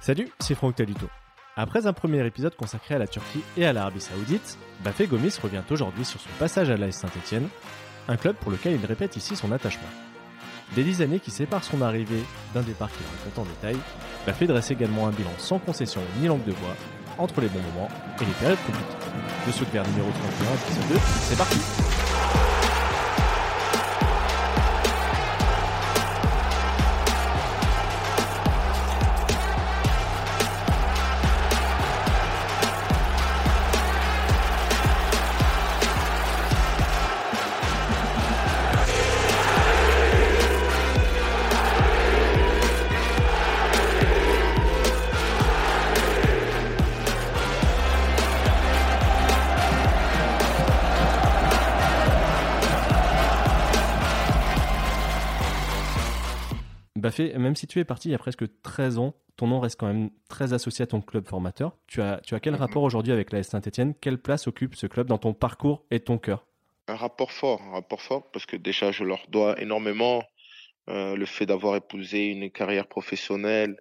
Salut, c'est Franck Talito. Après un premier épisode consacré à la Turquie et à l'Arabie Saoudite, Bafé Gomis revient aujourd'hui sur son passage à l'AS Saint-Etienne, un club pour lequel il répète ici son attachement. Des dix années qui séparent son arrivée d'un départ qu'il raconte en détail, Bafé dresse également un bilan sans concession ni langue de bois entre les bons moments et les périodes compliquées. De Soutenir numéro 31, épisode 2, c'est parti Même si tu es parti il y a presque 13 ans, ton nom reste quand même très associé à ton club formateur. Tu as, tu as quel Mhm. rapport aujourd'hui avec la Saint-Etienne? Quelle place occupe ce club dans ton parcours et ton cœur? Un rapport fort, un rapport fort, parce que déjà, je leur dois énormément euh, le fait d'avoir épousé une carrière professionnelle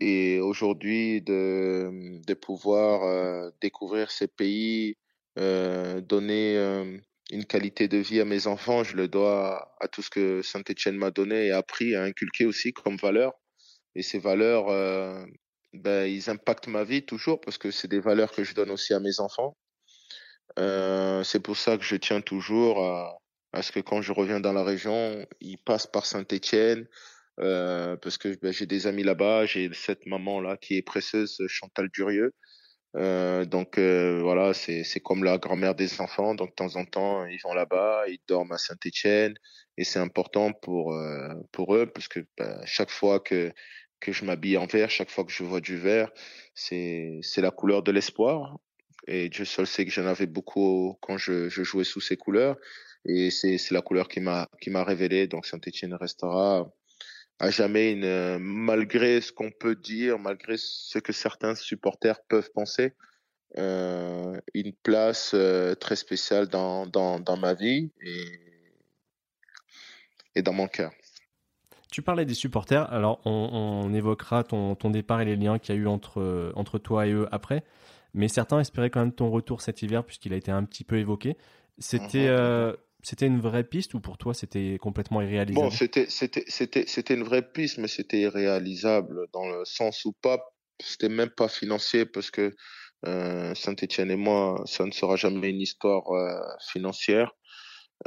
et aujourd'hui de, de pouvoir euh, découvrir ces pays, euh, donner une qualité de vie à mes enfants. Je le dois à tout ce que Saint-Étienne m'a donné et appris à inculquer aussi comme valeur. Et ces valeurs, euh, ben, ils impactent ma vie toujours parce que c'est des valeurs que je donne aussi à mes enfants. Euh, c'est pour ça que je tiens toujours à, à ce que quand je reviens dans la région, ils passent par Saint-Étienne, euh, parce que ben, j'ai des amis là-bas, j'ai cette maman-là qui est précieuse, Chantal Durieux. Euh, donc euh, voilà, c'est comme la grand-mère des enfants. Donc de temps en temps, ils vont là-bas, ils dorment à Saint-Étienne, et c'est important pour euh, pour eux, parce que ben, chaque fois que que je m'habille en vert, chaque fois que je vois du vert, c'est c'est la couleur de l'espoir. Et Dieu seul sait que j'en avais beaucoup quand je, je jouais sous ces couleurs. Et c'est c'est la couleur qui m'a qui m'a révélé. Donc Saint-Étienne restera à jamais une euh, malgré ce qu'on peut dire, malgré ce que certains supporters peuvent penser, euh, une place euh, très spéciale dans dans dans ma vie et et dans mon cœur. Tu parlais des supporters, alors on, on évoquera ton, ton départ et les liens qu'il y a eu entre, entre toi et eux après, mais certains espéraient quand même ton retour cet hiver puisqu'il a été un petit peu évoqué. C'était Mhm. euh, c'était une vraie piste ou pour toi c'était complètement irréalisable? Bon, c'était une vraie piste, mais c'était irréalisable dans le sens où pas c'était même pas financier parce que euh, Saint-Étienne et moi, ça ne sera jamais une histoire euh, financière.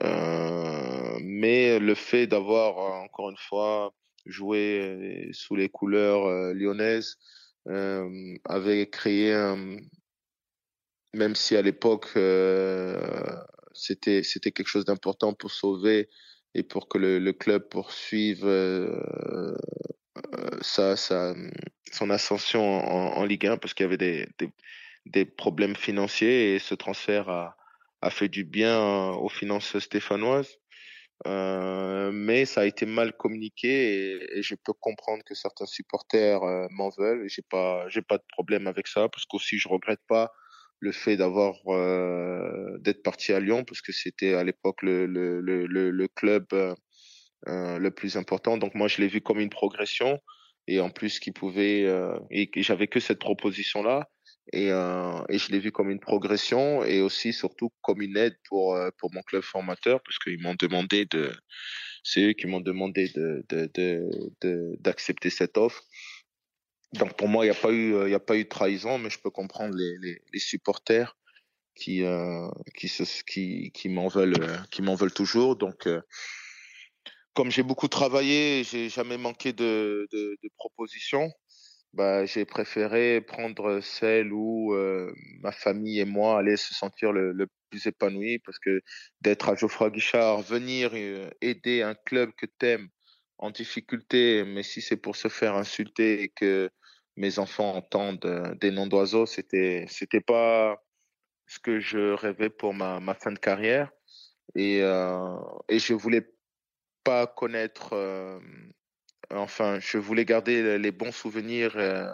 Euh, mais le fait d'avoir encore une fois joué sous les couleurs lyonnaises avait créé un même si à l'époque c'était c'était quelque chose d'important pour sauver et pour que le, le club poursuive euh, euh, sa, sa son ascension en, Ligue 1 parce qu'il y avait des, des problèmes financiers et ce transfert a a fait du bien aux finances stéphanoises. Euh, mais ça a été mal communiqué et, je peux comprendre que certains supporters euh, m'en veulent. J'ai pas, j'ai pas de problème avec ça parce qu'aussi je regrette pas le fait d'avoir euh, d'être parti à Lyon parce que c'était à l'époque le, le, le, le, club euh, euh, le plus important. Donc moi je l'ai vu comme une progression. Et en plus qui pouvait euh, et j'avais que cette proposition là et, euh, et je l'ai vu comme une progression et aussi surtout comme une aide pour euh, pour mon club formateur parce qu'ils m'ont demandé de c'est eux qui m'ont demandé de de de de- d'accepter cette offre donc pour moi il n'y a pas eu euh, il a pas eu trahison mais je peux comprendre les les, supporters qui euh, qui qui qui m'en veulent euh, qui m'en veulent toujours. Donc comme j'ai beaucoup travaillé j'ai jamais manqué de de, propositions bah, j'ai préféré prendre celle où ma famille et moi allaient se sentir le, le plus épanouis parce que d'être à Geoffroy Guichard, venir aider un club que t'aimes en difficulté, mais si c'est pour se faire insulter et que mes enfants entendent euh, des noms d'oiseaux, c'était c'était pas ce que je rêvais pour ma, ma fin de carrière et euh, et je voulais pas connaître euh, enfin, je voulais garder les bons souvenirs euh,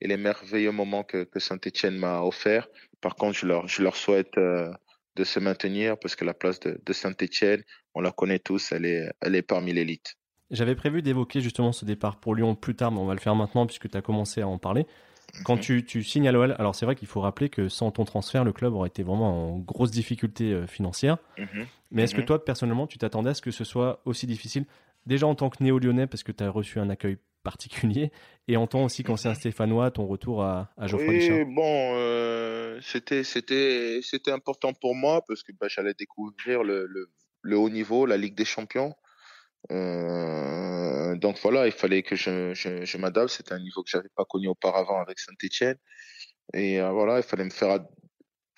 et les merveilleux moments que, que Saint-Etienne m'a offert. Par contre, je leur, je leur souhaite de se maintenir parce que la place de, de Saint-Etienne, on la connaît tous, elle est, elle est parmi l'élite. J'avais prévu d'évoquer justement ce départ pour Lyon plus tard, mais on va le faire maintenant puisque tu as commencé à en parler. Quand mhm. tu, signes à l'OL, alors c'est vrai qu'il faut rappeler que sans ton transfert, le club aurait été vraiment en grosse difficulté euh, financière. Mhm. Mais est-ce que mhm. toi, personnellement, tu t'attendais à ce que ce soit aussi difficile Déjà en tant que néo-lyonnais, parce que tu as reçu un accueil particulier, et en tant aussi qu'ancien Stéphanois, ton retour à, à Geoffroy Oui, bon, euh, c'était, c'était, c'était important pour moi parce que bah, j'allais découvrir le, le, haut niveau, la Ligue des Champions. Euh, donc voilà, il fallait que je, je, je m'adapte. C'était un niveau que j'avais pas connu auparavant avec Saint-Etienne. Et euh, voilà, il fallait me faire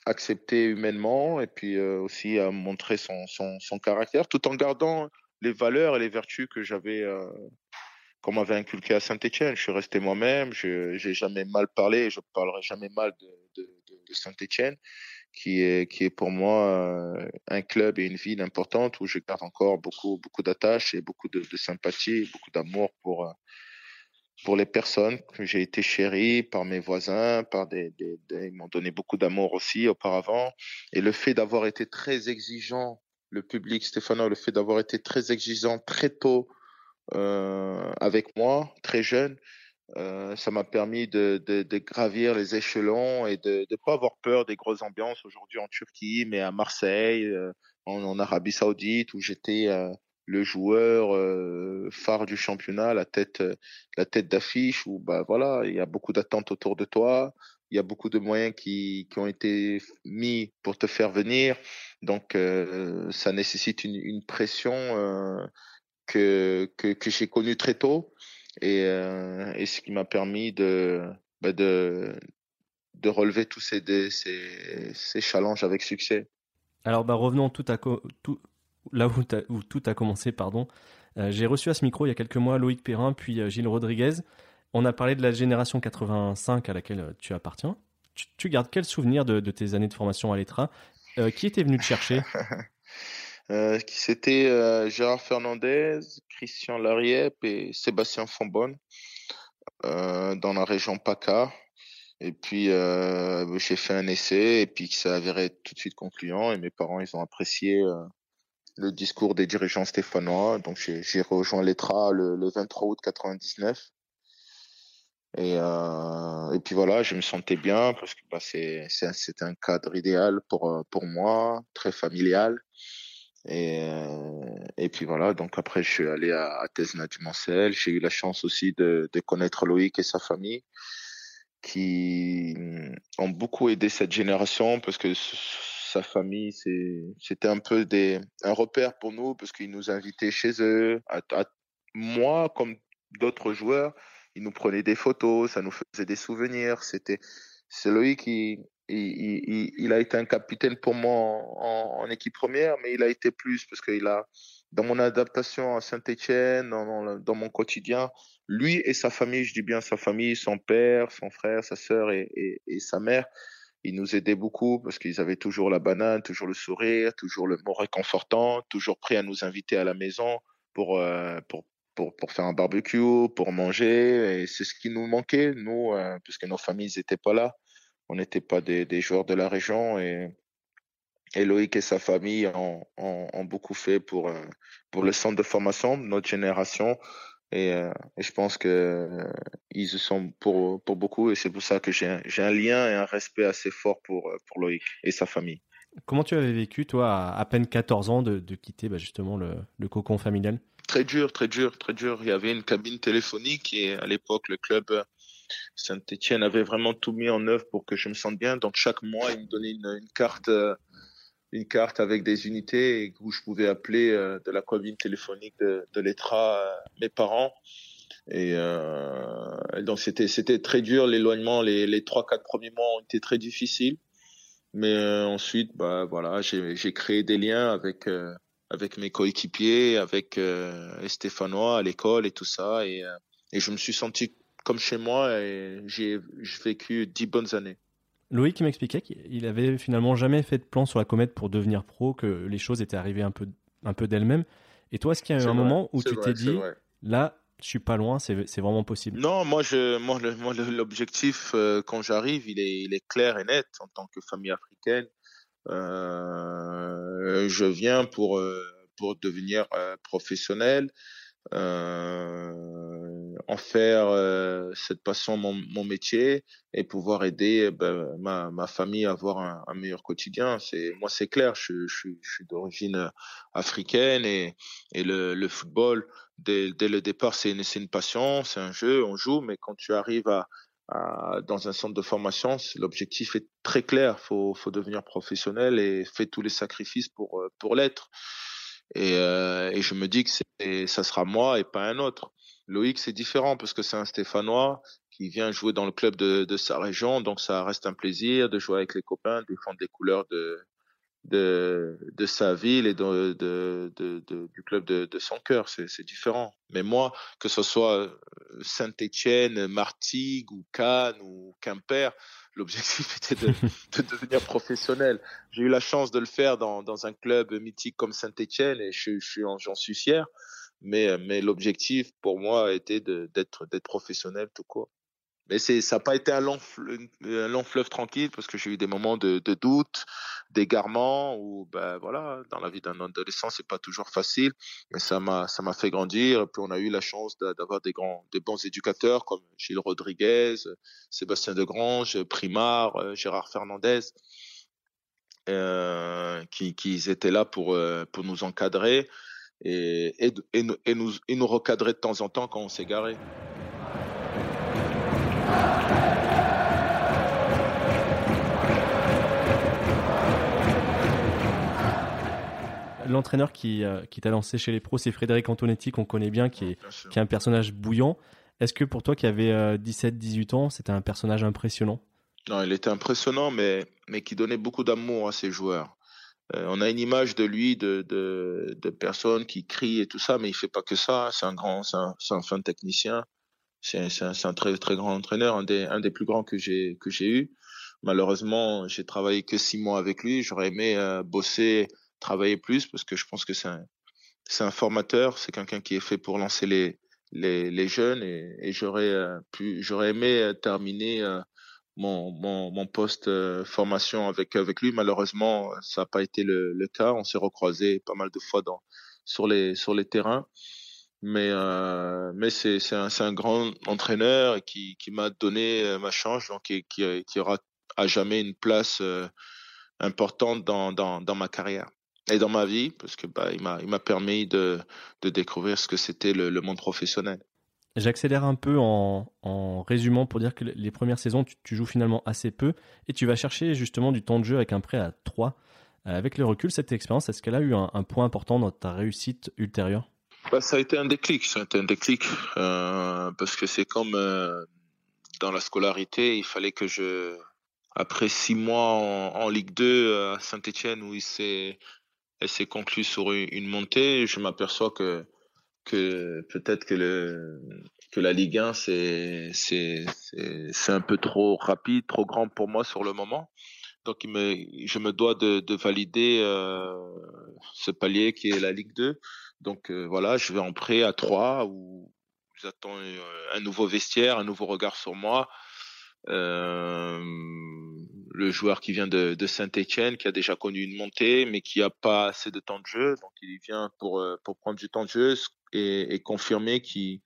accepter humainement et puis euh, aussi à montrer son, son, son, caractère tout en gardant les valeurs et les vertus que j'avais qu'on m'avait inculqué à Saint-Etienne. Je suis resté moi-même, je j'ai jamais mal parlé je parlerai jamais mal de, de Saint-Etienne qui est, qui est pour moi euh, un club et une ville importante où je garde encore beaucoup, beaucoup d'attaches et beaucoup de, sympathie, beaucoup d'amour pour, euh, pour les personnes que j'ai été chéri par mes voisins, par des, ils m'ont donné beaucoup d'amour aussi auparavant. Et le fait d'avoir été très exigeant, le public Stéphano, le fait d'avoir été très exigeant très tôt euh, avec moi, très jeune, euh, ça m'a permis de, gravir les échelons et de ne pas avoir peur des grosses ambiances aujourd'hui en Turquie, mais à Marseille, euh, en, Arabie Saoudite, où j'étais euh, le joueur phare du championnat, la tête, la tête d'affiche, où bah voilà, il y a beaucoup d'attentes autour de toi, il y a beaucoup de moyens qui, ont été mis pour te faire venir, donc ça nécessite une, pression que, que j'ai connue très tôt et, euh, et ce qui m'a permis de, bah de, de relever tous ces, ces, ces, challenges avec succès. Alors bah, revenons tout à tout, là où, où, tout a commencé. pardon. Euh, J'ai reçu à ce micro il y a quelques mois Loïc Perrin puis euh, Gilles Rodriguez. On a parlé de la génération 85 à laquelle tu appartiens. Tu, tu gardes quel souvenir de, de, tes années de formation à l'ETRA Qui était venu te chercher? Euh, c'était euh, Gérard Fernandez, Christian Lariep et Sébastien Fonbonne euh, dans la région PACA. Et puis euh, j'ai fait un essai et puis ça avéré tout de suite concluant et mes parents ils ont apprécié euh, le discours des dirigeants stéphanois. Donc j'ai rejoint l'ETRA le, le 23 août 99. Et, euh, et puis voilà, je me sentais bien parce que bah, c'est un cadre idéal pour, pour moi, très familial. Et, euh, et puis voilà, donc après je suis allé à, à Tesna du Mancel. J'ai eu la chance aussi de, de connaître Loïc et sa famille qui ont beaucoup aidé cette génération parce que sa famille, c'était un peu des, un repère pour nous parce qu'ils nous invitaient chez eux. À, à moi, comme d'autres joueurs, ils nous prenaient des photos, ça nous faisait des souvenirs. C'était, c'est Loïc qui, il, a été un capitaine pour moi en, équipe première, mais il a été plus parce qu'il a, dans mon adaptation à Saint-Etienne, dans, mon quotidien, lui et sa famille, je dis bien sa famille, son père, son frère, sa sœur et, sa mère, ils nous aidaient beaucoup parce qu'ils avaient toujours la banane, toujours le sourire, toujours le mot réconfortant, toujours prêts à nous inviter à la maison pour, euh, pour, pour, pour, faire un barbecue, pour manger. Et c'est ce qui nous manquait, nous, euh, puisque nos familles n'étaient pas là on n'était pas des, des, joueurs de la région et, et Loïc et sa famille ont, ont, ont, beaucoup fait pour, euh, pour le centre de formation, notre génération. Et, euh, et je pense que euh, ils sont pour, pour beaucoup et c'est pour ça que j'ai un, un lien et un respect assez fort pour, pour Loïc et sa famille. Comment tu avais vécu, toi, à, à peine 14 ans, de, de quitter bah, justement le, le cocon familial? Très dur, très dur, très dur. Il y avait une cabine téléphonique et à l'époque, le club Saint-Etienne avait vraiment tout mis en œuvre pour que je me sente bien. Donc chaque mois, il me donnait une, carte, euh, une carte avec des unités où je pouvais appeler euh, de la cabine téléphonique de, de l'ETRA euh, mes parents. Et, donc c'était c'était très dur l'éloignement. Les les trois quatre premiers mois ont été très difficiles, mais ensuite bah voilà j'ai j'ai créé des liens avec avec mes coéquipiers, avec Stéphanois à l'école et tout ça, et et je me suis senti comme chez moi et j'ai vécu dix bonnes années. Loïc m'expliquait qu'il avait finalement jamais fait de plan sur la comète pour devenir pro, que les choses étaient arrivées un peu, un peu d'elles-mêmes. Et toi, est-ce qu'il y a eu un vrai, moment où tu t'es dit, là, je suis pas loin, c'est vraiment possible? Non, moi, je, moi, l'objectif euh, quand j'arrive, il est, il est clair et net en tant que famille africaine. Euh, je viens pour, euh, pour devenir euh, professionnel. Euh, en faire euh, cette passion mon, mon, métier et pouvoir aider ben, ma, ma, famille à avoir un, un meilleur quotidien. C'est moi c'est clair, je, je, je suis d'origine africaine et, et le, le football dès, dès, le départ c'est une, une passion, c'est un jeu, on joue, mais quand tu arrives à, à dans un centre de formation, l'objectif est très clair, faut faut devenir professionnel et fait tous les sacrifices pour pour l'être. Et, euh, et je me dis que ça sera moi et pas un autre. Loïc, c'est différent parce que c'est un Stéphanois qui vient jouer dans le club de, sa région, donc ça reste un plaisir de jouer avec les copains, de défendre les couleurs de, de, de sa ville et de, de, du club de, son cœur. C'est, différent. Mais moi, que ce soit Saint-Étienne, Martigues ou Cannes ou Quimper, l'objectif était de, de, devenir professionnel. J'ai eu la chance de le faire dans, dans un club mythique comme Saint-Etienne et je, je, j'en suis fier. Mais, mais l'objectif pour moi était d'être, professionnel tout court. Mais c'est, ça n'a pas été un long, un long fleuve tranquille parce que j'ai eu des moments de, de doute, d'égarement ou ben voilà, dans la vie d'un adolescent c'est pas toujours facile, mais ça m'a, ça m'a fait grandir. Et puis on a eu la chance d'avoir des grands, des bons éducateurs comme Gilles Rodriguez, Sébastien Degrange, Primard, Gérard Fernandez. Euh, qui, qui étaient là pour, euh, pour nous encadrer et, et, et, nous, et, nous, recadrer de temps en temps quand on s'est garé. L'entraîneur qui, euh, qui t'a lancé chez les pros, c'est Frédéric Antonetti, qu'on connaît bien, qui est, qui est un personnage bouillant. Est-ce que pour toi qui avait 17-18 ans, c'était un personnage impressionnant? Non, il était impressionnant, mais, mais qui donnait beaucoup d'amour à ses joueurs. Euh, on a une image de lui de, de, de personnes qui crient et tout ça, mais il fait pas que ça. C'est un grand, c'est un, un fin technicien. C'est un, un, très très grand entraîneur, un des, un des plus grands que j'ai que j'ai eu. Malheureusement, j'ai travaillé que six mois avec lui. J'aurais aimé euh, bosser, travailler plus parce que je pense que c'est un, c'est un formateur. C'est quelqu'un qui est fait pour lancer les les, les jeunes et, et j'aurais euh, pu j'aurais aimé euh, terminer euh, mon, mon, poste formation avec avec lui. Malheureusement, ça n'a pas été le, cas. On s'est recroisé pas mal de fois sur les sur les terrains mais euh, mais c'est un, grand entraîneur qui qui m'a donné euh, ma chance donc qui qui, aura à jamais une place euh, importante dans, dans dans ma carrière et dans ma vie parce que bah m'a m'a permis de de découvrir ce que c'était le, monde professionnel. J'accélère un peu en, résumant pour dire que les premières saisons tu, joues finalement assez peu et tu vas chercher justement du temps de jeu avec un prêt à 3. Avec le recul, cette expérience, est-ce qu'elle a eu un, point important dans ta réussite ultérieure? Bah, ça a été un déclic, ça a été un déclic, euh, parce que c'est comme euh, dans la scolarité, il fallait que je, après six mois en, Ligue 2 à Saint-Etienne, où il s'est, conclue sur une montée, je m'aperçois que, que peut-être que le, que la Ligue 1, c'est, c'est, c'est, un peu trop rapide, trop grand pour moi sur le moment. Donc, il me, je me dois de, de valider euh, ce palier qui est la Ligue 2. Donc euh, voilà, je vais en prêt à 3 où j'attends euh, un nouveau vestiaire, un nouveau regard sur moi. Euh, le joueur qui vient de, de Saint-Etienne, qui a déjà connu une montée, mais qui n'a pas assez de temps de jeu. Donc il vient pour, euh, pour prendre du temps de jeu et, et confirmer qu'il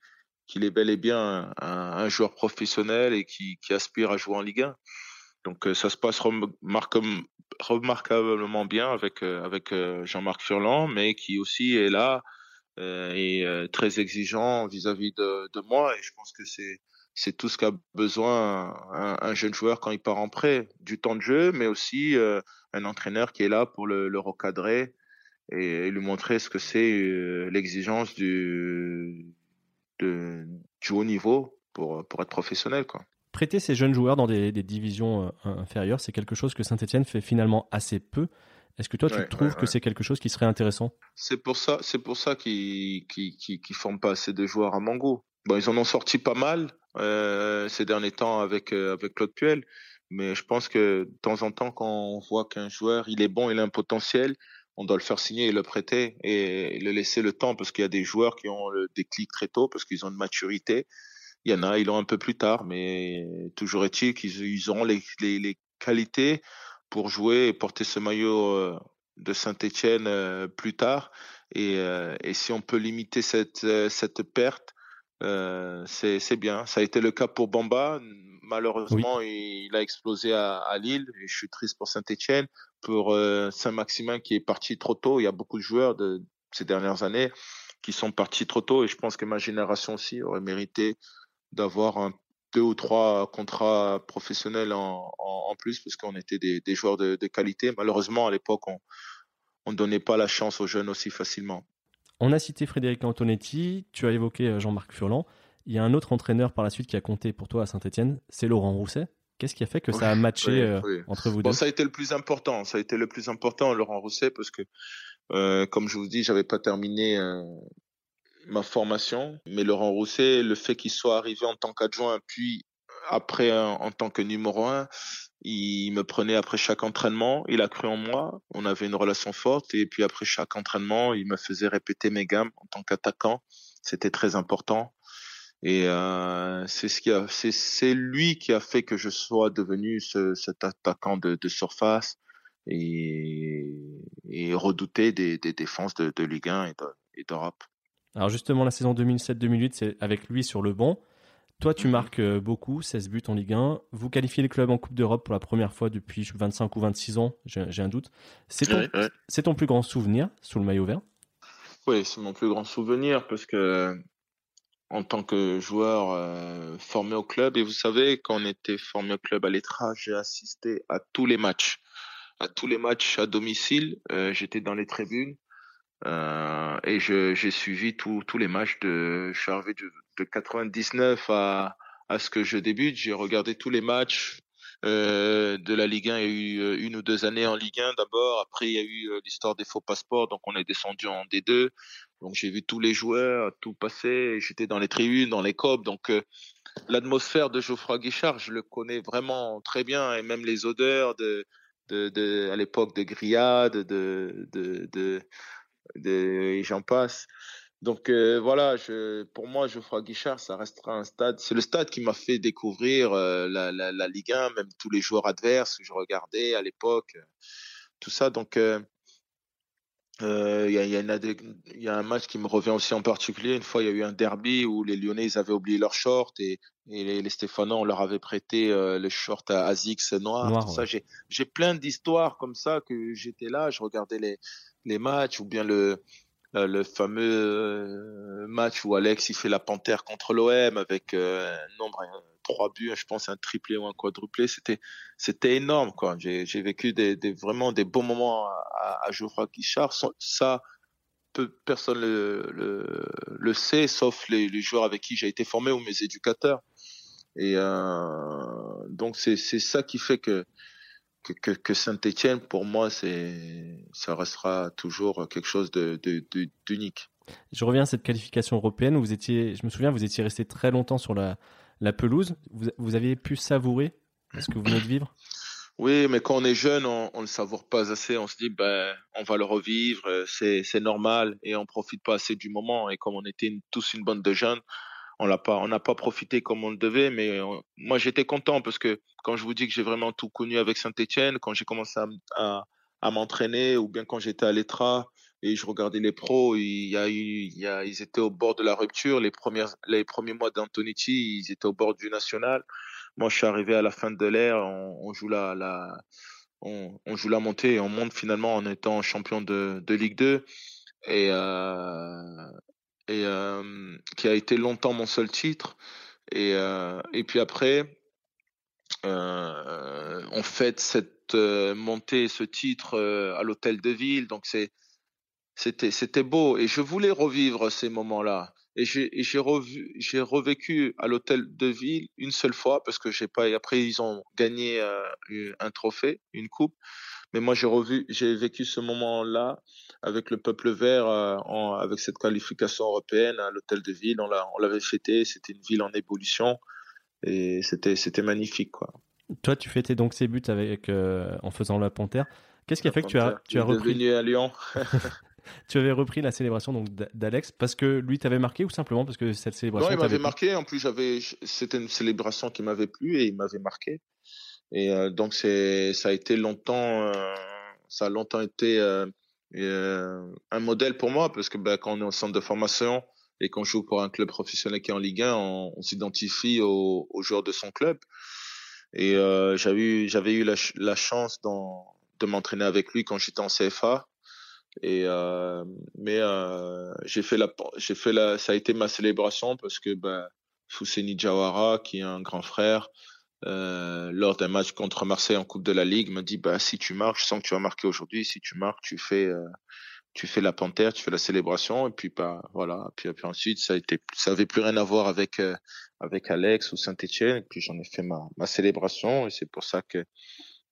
qu'il est bel et bien un, joueur professionnel et qui, aspire à jouer en Ligue 1. Donc ça se passe remarquablement bien avec euh, avec euh, Jean-Marc Furlan, mais qui aussi est là euh, et très exigeant vis-à-vis de, moi. Et je pense que c'est tout ce qu'a besoin un, un, jeune joueur quand il part en prêt, du temps de jeu, mais aussi un entraîneur qui est là pour le recadrer et, lui montrer ce que c'est l'exigence du de, du haut niveau pour pour être professionnel quoi prêter ces jeunes joueurs dans des, des divisions euh, inférieures, c'est quelque chose que Saint-Etienne fait finalement assez peu. Est-ce que toi, tu ouais, trouves ouais, que c'est quelque chose qui serait intéressant? C'est pour ça, c'est pour ça qu'ils qui, qui, qui forment pas assez de joueurs à Mango. Bon, ils en ont sorti pas mal euh, ces derniers temps avec euh, avec Claude Puel, mais je pense que de temps en temps, quand on voit qu'un joueur il est bon, il a un potentiel, on doit le faire signer et le prêter et le laisser le temps parce qu'il y a des joueurs qui ont le déclic très tôt parce qu'ils ont une maturité il y en a, ils l'ont un peu plus tard, mais toujours est-il qu'ils ils auront les, qualités pour jouer et porter ce maillot euh, de Saint-Etienne euh, plus tard Et, et si on peut limiter cette, cette perte, c'est bien. Ça a été le cas pour Bamba. Malheureusement, il, a explosé à, à, Lille. Je suis triste pour Saint-Etienne. Pour Saint-Maximin qui est parti trop tôt. Il y a beaucoup de joueurs de ces dernières années qui sont partis trop tôt. Et je pense que ma génération aussi aurait mérité d'avoir un deux ou trois contrats professionnels en, en, plus parce qu'on était des, des joueurs de, de, qualité. Malheureusement, à l'époque, on ne donnait pas la chance aux jeunes aussi facilement. On a cité Frédéric Antonetti, tu as évoqué euh, Jean-Marc Furlan. Il y a un autre entraîneur par la suite qui a compté pour toi à Saint-Etienne, c'est Laurent Rousset. Qu'est-ce qui a fait que ça a matché euh, entre vous deux Ça a été le plus important. Ça a été le plus important, Laurent Rousset, parce que, euh, comme je vous dis, j'avais pas terminé euh, ma formation. Mais Laurent Rousset, le fait qu'il soit arrivé en tant qu'adjoint, puis après en tant que numéro un, il me prenait après chaque entraînement. Il a cru en moi. On avait une relation forte. Et puis après chaque entraînement, il me faisait répéter mes gammes en tant qu'attaquant. C'était très important. Et euh, c'est ce qui a, c'est lui qui a fait que je sois devenu ce, cet attaquant de, de surface et, et redouté des, des défenses de, de Ligue 1 et d'Europe. Alors justement, la saison 2007-2008, c'est avec lui sur le banc. Toi, tu mhm. marques euh, beaucoup, 16 buts en Ligue 1. Vous qualifiez le club en Coupe d'Europe pour la première fois depuis 25 ou 26 ans, j'ai un doute. C'est ton, ton, plus grand souvenir sous le maillot vert? Oui, c'est mon plus grand souvenir parce que en tant que joueur euh, formé au club, et vous savez, quand on était formé au club à l'Etra, j'ai assisté à tous les matchs. À tous les matchs à domicile, euh, j'étais dans les tribunes. Euh, et j'ai suivi tous les matchs de, je suis arrivé de, de 99 à, à ce que je débute. J'ai regardé tous les matchs euh, de la Ligue 1. Il y a eu euh, une ou deux années en Ligue 1 d'abord. Après, il y a eu euh, l'histoire des faux passeports. Donc, on est descendu en D2. Donc, j'ai vu tous les joueurs, tout passer. J'étais dans les tribunes, dans les copes. Donc, l'atmosphère de Geoffroy Guichard, je le connais vraiment très bien. Et même les odeurs de, de, à l'époque de grillade, de, de, de de, et j'en passe. Donc euh, voilà, je, pour moi, Geoffroy Guichard, ça restera un stade. C'est le stade qui m'a fait découvrir euh, la, la, la, Ligue 1, même tous les joueurs adverses que je regardais à l'époque, tout ça. Donc euh, euh, il y, a, y, a y, a, un match qui me revient aussi en particulier. Une fois, il y a eu un derby où les Lyonnais ils avaient oublié leurs shorts et, et les, les Stéphanois, on leur avait prêté euh, les shorts à Azix. Noir, ça. J'ai plein d'histoires comme ça que j'étais là, je regardais les, les matchs ou bien le, euh, le fameux euh, match où Alex il fait la panthère contre l'OM avec euh, un nombre trois buts, je pense un triplé ou un quadruplé, c'était c'était énorme quoi. J'ai j'ai vécu des, des, vraiment des bons moments à, à Geoffroy Guichard. Ça peu, personne le, le, le sait sauf les, les joueurs avec qui j'ai été formé ou mes éducateurs. Et euh, donc c'est ça qui fait que que, que, Saint-Etienne, pour moi, ça restera toujours quelque chose de, d'unique. Je reviens à cette qualification européenne. Vous étiez, je me souviens, vous étiez resté très longtemps sur la, la pelouse. Vous, vous avez pu savourer ce que vous venez de vivre? Oui, mais quand on est jeune, on ne le savoure pas assez. On se dit, ben, on va le revivre, c'est, normal, et on profite pas assez du moment. Et comme on était tous une bande de jeunes, on l'a pas, on n'a pas profité comme on le devait, mais moi j'étais content parce que quand je vous dis que j'ai vraiment tout connu avec Saint-Etienne, quand j'ai commencé à, m'entraîner ou bien quand j'étais à l'ETRA et je regardais les pros, il y a ils étaient au bord de la rupture. Les premières, les premiers mois d'Antonici, ils étaient au bord du national. Moi, je suis arrivé à la fin de l'ère, on, joue la, on, joue la montée et on monte finalement en étant champion de, de Ligue 2. Et, euh, et euh, qui a été longtemps mon seul titre. Et, euh, et puis après, euh, on fête cette montée, ce titre à l'hôtel de ville. Donc c'était beau et je voulais revivre ces moments-là. Et j'ai j'ai revécu à l'hôtel de ville une seule fois parce que j'ai pas après ils ont gagné un trophée, une coupe. Mais moi, j'ai revu, j'ai vécu ce moment-là avec le peuple vert, euh, en, avec cette qualification européenne à l'hôtel de ville. On, l'a, on l'avait fêté. C'était une ville en ébullition et c'était, c'était magnifique, quoi. Toi, tu fêtais donc ces buts avec, euh, en faisant la panthère. Qu'est-ce qui a fait que tu as, tu as repris à Lyon. tu avais repris la célébration donc d'Alex parce que lui t'avait marqué ou simplement parce que cette célébration Non, il m'avait marqué. En plus, j'avais, c'était une célébration qui m'avait plu et il m'avait marqué. Et euh, donc c'est, ça a été longtemps, euh, ça a longtemps été euh, un modèle pour moi parce que ben, quand on est au centre de formation et qu'on joue pour un club professionnel qui est en Ligue 1, on, s'identifie aux, joueurs de son club. Et j'avais eu, la, chance de m'entraîner avec lui quand j'étais en CFA. Et mais j'ai fait la, j'ai fait la, ça a été ma célébration parce que ben, Fousseni Jawara, qui est un grand frère, euh, lors d'un match contre Marseille en Coupe de la Ligue, m'a dit bah si tu marques, je sens que tu vas marquer aujourd'hui. Si tu marques, tu fais euh, tu fais la panthère, tu fais la célébration et puis bah voilà. Puis, puis ensuite ça a été ça avait plus rien à voir avec euh, avec Alex ou Saint-Étienne. Et puis j'en ai fait ma ma célébration et c'est pour ça que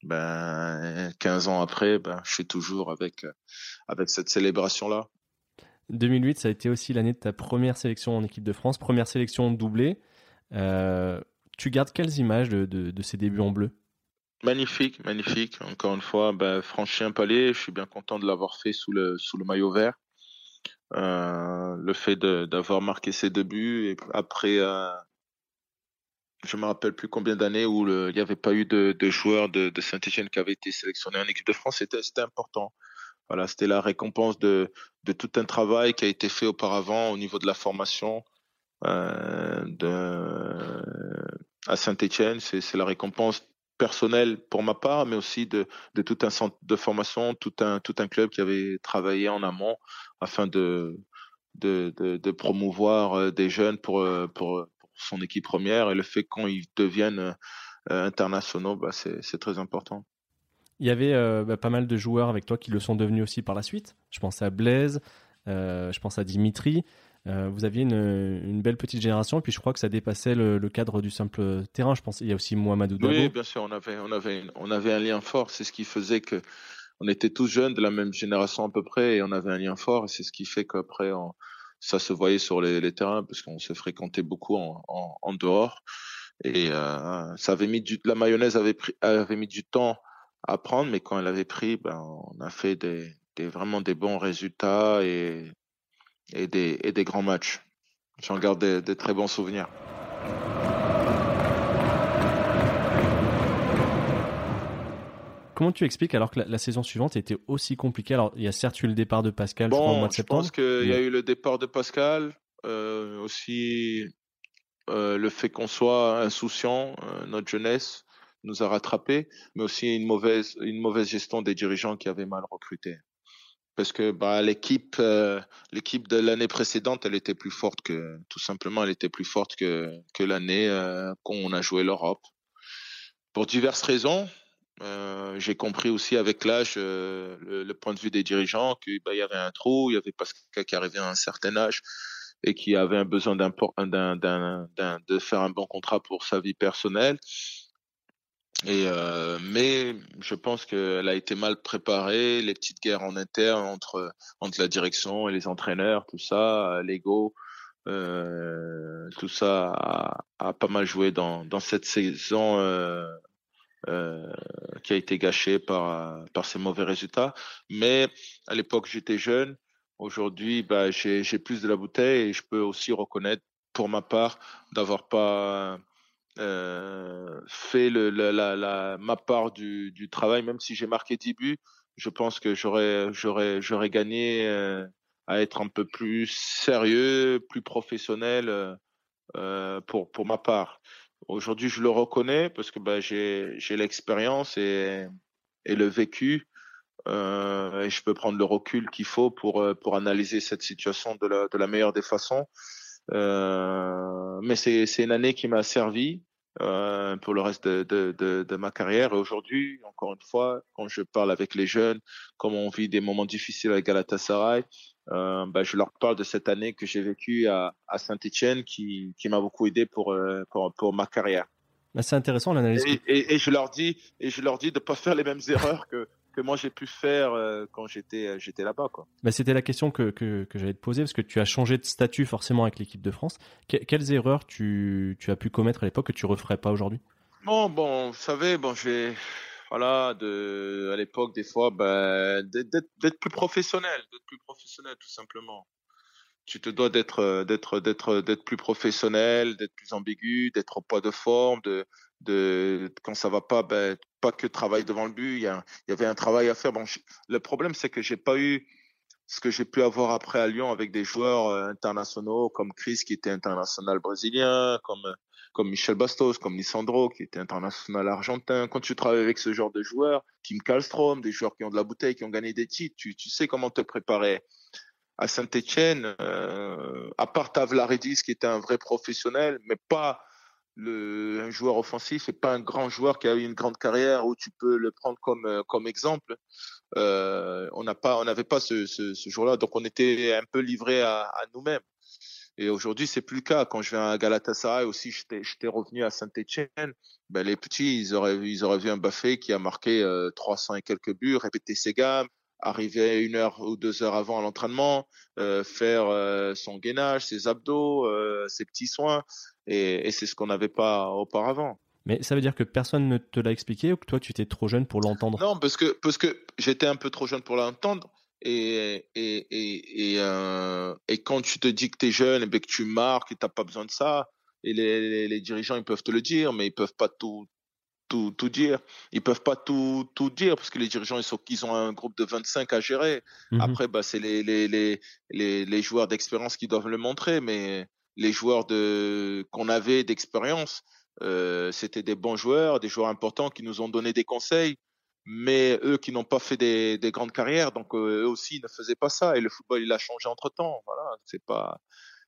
ben 15 ans après, ben je suis toujours avec avec cette célébration là. 2008, ça a été aussi l'année de ta première sélection en équipe de France, première sélection doublée. Tu gardes quelles images de, ces débuts en bleu? Magnifique, magnifique. Encore une fois, ben, franchi un palier. Je suis bien content de l'avoir fait sous le, sous le maillot vert. Euh, le fait d'avoir marqué ces débuts et après, euh, je me rappelle plus combien d'années où il n'y avait pas eu de, joueurs de, Saint-Etienne qui avaient été sélectionnés en équipe de France, c'était important. Voilà, c'était la récompense de, de tout un travail qui a été fait auparavant au niveau de la formation, euh, de, à Saint-Etienne. C'est la récompense personnelle pour ma part, mais aussi de, de tout un centre de formation, tout un, tout un club qui avait travaillé en amont afin de, de, promouvoir euh, des jeunes pour, euh, pour, pour, son équipe première. Et le fait qu'ils deviennent internationaux, bah, c'est très important. Il y avait bah, pas mal de joueurs avec toi qui le sont devenus aussi par la suite. Je pense à Blaise, je pense à Dimitri. Euh, vous aviez une, belle petite génération, puis je crois que ça dépassait le, cadre du simple terrain. Je pense il y a aussi Mohamedou Dabo. Oui, bien sûr, on avait, on avait, on avait un lien fort. C'est ce qui faisait que on était tous jeunes de la même génération à peu près, et on avait un lien fort. C'est ce qui fait qu'après, ça se voyait sur les, terrains, parce qu'on se fréquentait beaucoup en, dehors. Et euh, ça avait mis du, la mayonnaise avait, pris, avait mis du temps à prendre, mais quand elle avait pris, ben, on a fait vraiment des bons résultats et et des, et des grands matchs. J'en garde des, très bons souvenirs. Comment tu expliques alors que la, saison suivante était aussi compliquée? Alors, il y a certes eu le départ de Pascal bon, je crois, au mois de septembre. Je pense qu'il y a eu le départ de Pascal, euh, aussi euh, le fait qu'on soit insouciant, euh, notre jeunesse nous a rattrapés, mais aussi une mauvaise, une mauvaise gestion des dirigeants qui avaient mal recruté parce que bah, l'équipe euh, l'équipe de l'année précédente elle était plus forte que tout simplement elle était plus forte que que l'année euh, qu'on a joué l'Europe. Pour diverses raisons euh, j'ai compris aussi avec l'âge le, point de vue des dirigeants qu'il bah, y avait un trou il y avait Pascal qui arrivait à un certain âge et qui avait un besoin d'un de faire un bon contrat pour sa vie personnelle et euh, mais je pense qu'elle a été mal préparée, les petites guerres en interne entre entre la direction et les entraîneurs, tout ça, l'ego, euh, tout ça a, pas mal joué dans dans cette saison euh, euh, qui a été gâchée par par ces mauvais résultats. Mais à l'époque j'étais jeune, aujourd'hui bah j'ai j'ai plus de la bouteille et je peux aussi reconnaître pour ma part d'avoir pas euh, fait le, la, la, ma part du, du travail, même si j'ai marqué 10 buts, je pense que j'aurais, gagné euh, à être un peu plus sérieux, plus professionnel euh, euh pour, pour ma part. Aujourd'hui, je le reconnais parce que bah, j'ai, l'expérience et, et le vécu. Euh, et je peux prendre le recul qu'il faut pour, pour analyser cette situation de la, de la meilleure des façons. Euh, mais c'est une année qui m'a servi euh, pour le reste de, de, de, de ma carrière. Et aujourd'hui, encore une fois, quand je parle avec les jeunes, comme on vit des moments difficiles avec Galatasaray, euh, bah, je leur parle de cette année que j'ai vécue à, à Saint-Etienne qui, qui m'a beaucoup aidé pour, euh, pour, pour ma carrière. Bah, c'est intéressant l'analyse. Et, et, et, je leur dis, et je leur dis de pas faire les mêmes erreurs que, que moi j'ai pu faire euh, quand j'étais euh, j'étais là-bas quoi. Bah, c'était la question que, que, que j'allais te poser parce que tu as changé de statut forcément avec l'équipe de France. quelles erreurs tu, tu as pu commettre à l'époque que tu referais pas aujourd'hui? Bon bon, vous savez, bon j'ai voilà de à l'époque des fois ben, d'être plus professionnel, d'être plus professionnel tout simplement. Tu te dois d'être d'être d'être d'être plus professionnel, d'être plus ambigu, d'être au poids de forme, de de quand ça va pas, ben, pas que travail devant le but. Il y, y avait un travail à faire. Bon, le problème, c'est que j'ai pas eu ce que j'ai pu avoir après à Lyon avec des joueurs euh, internationaux comme Chris qui était international brésilien, comme comme Michel Bastos, comme Lissandro qui était international argentin. Quand tu travailles avec ce genre de joueurs, Kim Kallstrom, des joueurs qui ont de la bouteille, qui ont gagné des titres, tu, tu sais comment te préparer à Saint-Etienne, euh, à part Tavlaridis qui était un vrai professionnel, mais pas le, un joueur offensif et pas un grand joueur qui a eu une grande carrière où tu peux le prendre comme, euh, comme exemple. Euh, on n'a pas, on n'avait pas ce, ce, ce jour-là, donc on était un peu livré à, à nous-mêmes. Et aujourd'hui, c'est plus le cas. Quand je viens à Galatasaray aussi, j'étais revenu à Saint-Etienne. Ben, les petits, ils auraient, ils auraient vu un Baffé qui a marqué euh, 300 et quelques buts, répéter ses gammes, arriver une heure ou deux heures avant à l'entraînement, euh, faire euh, son gainage, ses abdos, euh, ses petits soins. Et, et c'est ce qu'on n'avait pas auparavant. Mais ça veut dire que personne ne te l'a expliqué ou que toi tu étais trop jeune pour l'entendre? Non, parce que, parce que j'étais un peu trop jeune pour l'entendre. Et, et, et, et, quand tu te dis que tu es jeune et que tu marques et tu n'as pas besoin de ça, et les, les, les, dirigeants ils peuvent te le dire, mais ils peuvent pas tout, tout, tout dire. Ils peuvent pas tout, tout dire parce que les dirigeants ils, sont, ils ont un groupe de 25 à gérer. Mmh. Après, bah, c'est les, les, les, les, les joueurs d'expérience qui doivent le montrer, mais les joueurs de qu'on avait d'expérience, euh, c'était des bons joueurs, des joueurs importants qui nous ont donné des conseils mais eux qui n'ont pas fait des, des, grandes carrières, donc eux aussi ne faisaient pas ça. Et le football, il a changé entre temps. Voilà, c'est pas,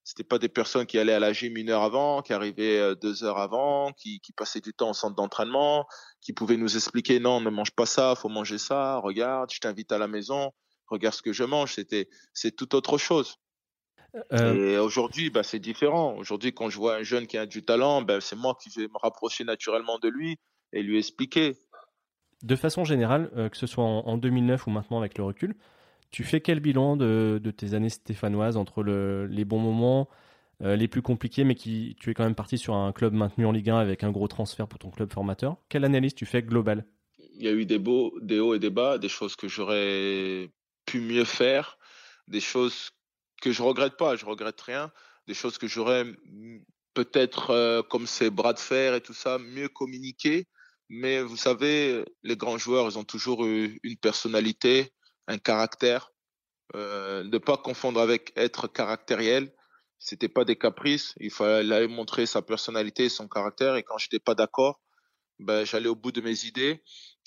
c'était pas des personnes qui allaient à la gym une heure avant, qui arrivaient deux heures avant, qui, qui passaient du temps au centre d'entraînement, qui pouvaient nous expliquer non, ne mange pas ça, faut manger ça. Regarde, je t'invite à la maison, regarde ce que je mange. C'était, c'est tout autre chose. Euh... Et aujourd'hui, bah, c'est différent. Aujourd'hui, quand je vois un jeune qui a du talent, ben, c'est moi qui vais me rapprocher naturellement de lui et lui expliquer de façon générale, euh, que ce soit en, en, 2009 ou maintenant avec le recul, tu fais quel bilan de, tes années stéphanoises entre le, les bons moments, euh, les plus compliqués, mais qui tu es quand même parti sur un club maintenu en Ligue 1 avec un gros transfert pour ton club formateur. Quelle analyse tu fais globale? Il y a eu des hauts et des bas, des choses que j'aurais pu mieux faire, des choses que je regrette pas, je regrette rien, des choses que j'aurais peut-être, euh, comme ces bras de fer et tout ça, mieux communiqué. Mais vous savez, les grands joueurs, ils ont toujours eu une personnalité, un caractère. Euh, ne pas confondre avec être caractériel. C'était pas des caprices. Il fallait montrer sa personnalité, son caractère. Et quand j'étais pas d'accord, ben, j'allais au bout de mes idées.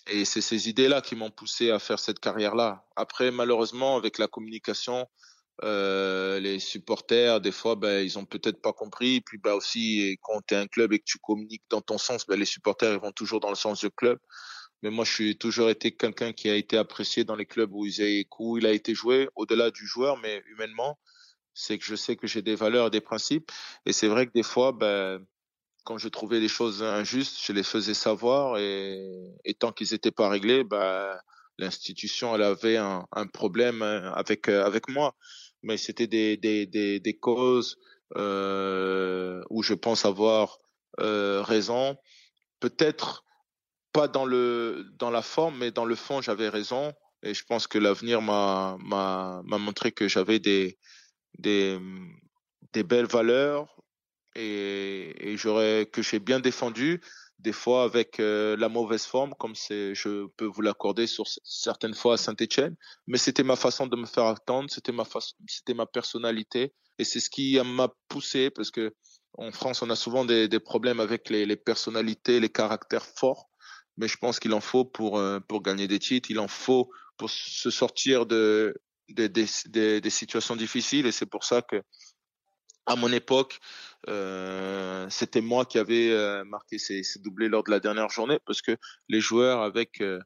Et c'est ces idées-là qui m'ont poussé à faire cette carrière-là. Après, malheureusement, avec la communication, euh, les supporters, des fois, ben, ils ont peut-être pas compris. Puis, bah aussi, quand tu es un club et que tu communiques dans ton sens, ben, les supporters ils vont toujours dans le sens du club. Mais moi, je suis toujours été quelqu'un qui a été apprécié dans les clubs où il, a été joué, au-delà du joueur, mais humainement. C'est que je sais que j'ai des valeurs, des principes. Et c'est vrai que des fois, ben, quand je trouvais des choses injustes, je les faisais savoir. Et, et tant qu'ils n'étaient pas réglés, ben, l'institution, elle avait un, un problème euh, avec, euh, avec moi mais c'était des, des, des, des, causes euh, où je pense avoir euh, raison. Peut-être pas dans le dans la forme, mais dans le fond, j'avais raison. Et je pense que l'avenir m'a m'a m'a montré que j'avais des des des belles valeurs et, et j'aurais que j'ai bien défendu des fois avec euh, la mauvaise forme, comme c'est, je peux vous l'accorder sur certaines fois à Saint-Etienne. Mais c'était ma façon de me faire attendre, c'était ma façon, c'était ma personnalité, et c'est ce qui m'a poussé, parce que en France, on a souvent des, des problèmes avec les, les, personnalités, les caractères forts. Mais je pense qu'il en faut pour euh, pour gagner des titres, il en faut pour se sortir de des, des, des situations difficiles, et c'est pour ça que à mon époque, euh, c'était moi qui avais euh, marqué ces, ces, doublés lors de la dernière journée parce que les joueurs avec euh,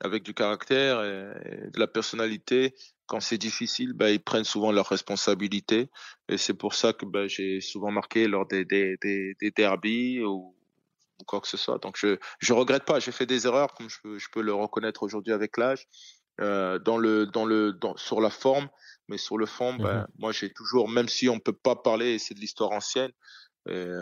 avec du caractère et, de la personnalité, quand c'est difficile, bah, ils prennent souvent leurs responsabilités. Et c'est pour ça que bah, j'ai souvent marqué lors des des, des, des derbies ou, ou, quoi que ce soit. Donc je je regrette pas, j'ai fait des erreurs comme je peux, je peux le reconnaître aujourd'hui avec l'âge. Euh, dans le dans le dans, sur la forme mais sur le fond, mmh ben, moi, j'ai toujours, même si on peut pas parler, c'est de l'histoire ancienne, euh,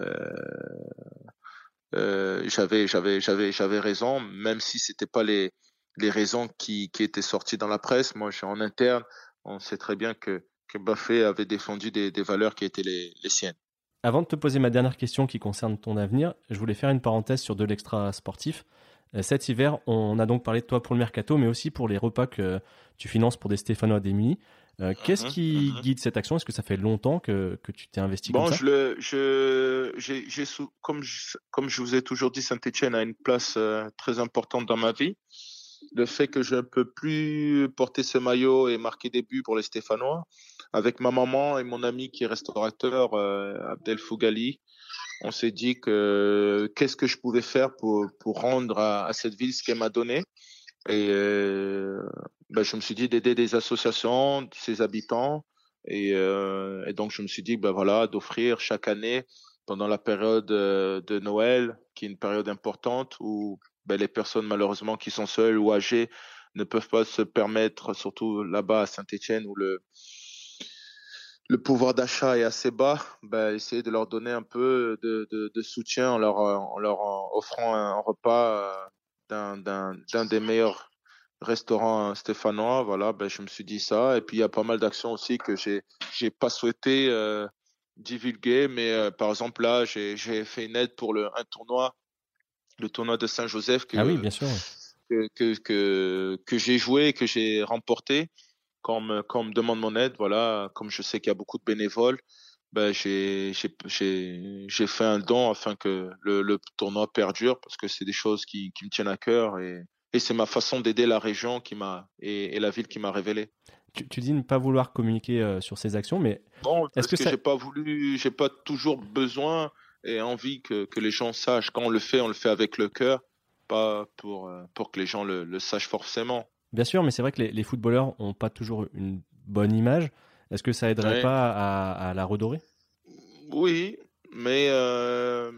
euh, j'avais, j'avais, j'avais, j'avais raison, même si c'était pas les, les raisons qui, qui étaient sorties dans la presse. Moi, en interne, on sait très bien que, que Buffet avait défendu des, des valeurs qui étaient les, les siennes. Avant de te poser ma dernière question qui concerne ton avenir, je voulais faire une parenthèse sur de l'extra sportif. Euh, cet hiver, on a donc parlé de toi pour le mercato, mais aussi pour les repas que tu finances pour des Stéphanois démunis. Euh, Qu'est-ce Mhm, qui mhm. guide cette action? Est-ce que ça fait longtemps que, que tu t'es investi Bon, comme ça? je le, je, j'ai, j'ai comme je, comme je vous ai toujours dit, Saint-Etienne a une place euh, très importante dans ma vie. Le fait que je ne peux plus porter ce maillot et marquer des buts pour les Stéphanois, avec ma maman et mon ami qui est restaurateur, euh, Abdel Fougali, on s'est dit que qu'est-ce que je pouvais faire pour, pour rendre à, cette ville ce qu'elle m'a donné. Et euh, ben, je me suis dit d'aider des associations, ses habitants. Et, euh, et donc, je me suis dit, ben voilà, d'offrir chaque année, pendant la période de Noël, qui est une période importante où ben, les personnes malheureusement qui sont seules ou âgées ne peuvent pas se permettre, surtout là-bas à Saint-Étienne où le, pouvoir d'achat est assez bas, ben, essayer de leur donner un peu de, soutien en leur, offrant un repas euh, d'un, des meilleurs restaurants stéphanois. Voilà, ben, je me suis dit ça. Et puis, il y a pas mal d'actions aussi que j'ai, pas souhaité euh, divulguer. Mais euh, par exemple, là, j'ai, j'ai fait une aide pour le, un tournoi, le tournoi de Saint-Joseph que, Ah oui, bien sûr. que, que, que, que j'ai joué, que j'ai remporté. Quand on, me, quand on me demande mon aide, voilà, comme je sais qu'il y a beaucoup de bénévoles, ben j'ai, j'ai, j'ai, j'ai fait un don afin que le, le tournoi perdure parce que c'est des choses qui, qui me tiennent à cœur et, et c'est ma façon d'aider la région qui m'a et, et la ville qui m'a révélé. Tu, tu dis ne pas vouloir communiquer euh, sur ces actions, mais Bon, parce que que, ça- j'ai pas voulu, j'ai pas toujours besoin et envie que, que les gens sachent. Quand on le fait, on le fait avec le cœur, pas pour, euh, pour que les gens le, le sachent forcément. bien sûr, mais c'est vrai que les, les footballeurs ont pas toujours une bonne image. Est-ce que ça aiderait pas à, à la redorer? Oui, mais euh,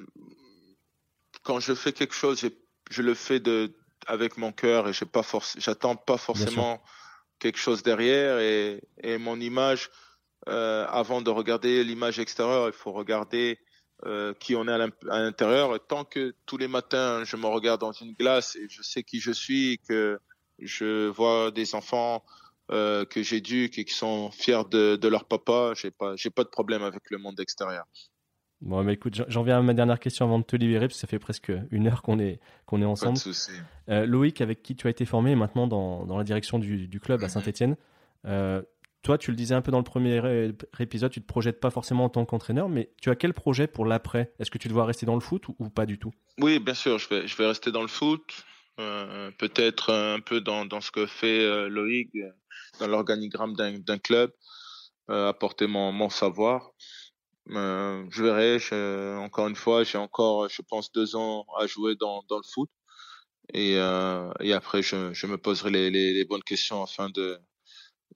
quand je fais quelque chose, je le fais de, avec mon cœur et j'ai pas j'attends pas forcément quelque chose derrière et, et mon image, euh, avant de regarder l'image extérieure, il faut regarder euh, qui on est à l'intérieur. Tant que tous les matins, je me regarde dans une glace et je sais qui je suis, que je vois des enfants euh, que j'éduque et qui sont fiers de, de leur papa, j'ai pas, j'ai pas de problème avec le monde extérieur. Bon, mais écoute, j'en- viens à ma dernière question avant de te libérer, parce que ça fait presque une heure qu'on est, qu'on est Pas de ensemble. souci. Euh, Loïc, avec qui tu as été formé, est maintenant dans, dans la direction du, du club à. Saint-Etienne. Toi, tu le disais un peu dans le premier épisode, tu te projettes pas forcément en tant qu'entraîneur, mais tu as quel projet pour l'après? Est-ce que tu dois rester dans le foot ou, pas du tout? Oui, bien sûr, je vais, je vais rester dans le foot, euh, peut-être un peu dans, dans ce que fait euh, Loïc, euh, dans l'organigramme d'un club, apporter mon, mon savoir. Je verrai, encore une fois, j'ai encore, je pense, deux ans à jouer dans, dans le foot. Et, et après, je, je me poserai les, les bonnes questions afin de,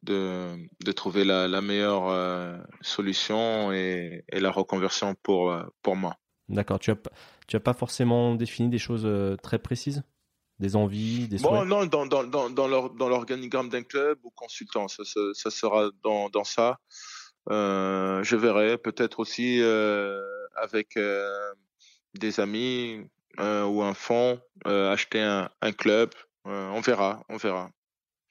de, de trouver la, la meilleure euh, solution et, et la reconversion pour, euh, pour moi. D'accord, tu as, pas- tu as pas forcément défini des choses euh, très précises? Des envies, des Bon, souhaits? non, dans, dans, dans, dans l'or- dans l'organigramme d'un club ou consultant, ça, ça, ça sera dans, dans ça. Euh, je verrai peut-être aussi euh, avec des amis ou un fonds acheter un, un club. On verra, on verra.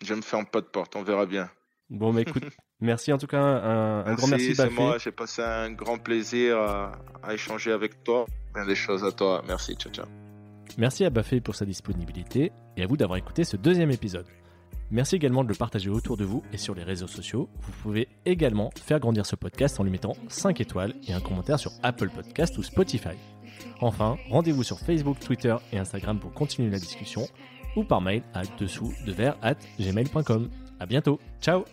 Je me ferme pas de porte, on verra bien. Bon, mais écoute, merci en tout cas, un, un grand merci Bafé. moi, j'ai passé un grand plaisir à, à échanger avec toi. Bien des choses à toi. Merci, ciao, ciao. Merci à Bafé pour sa disponibilité et à vous d'avoir écouté ce deuxième épisode. Merci également de le partager autour de vous et sur les réseaux sociaux. Vous pouvez également faire grandir ce podcast en lui mettant 5 étoiles et un commentaire sur Apple Podcast ou Spotify. Enfin, rendez-vous sur Facebook, Twitter et Instagram pour continuer la discussion ou par mail à dessous de verre at gmail.com. À bientôt. Ciao!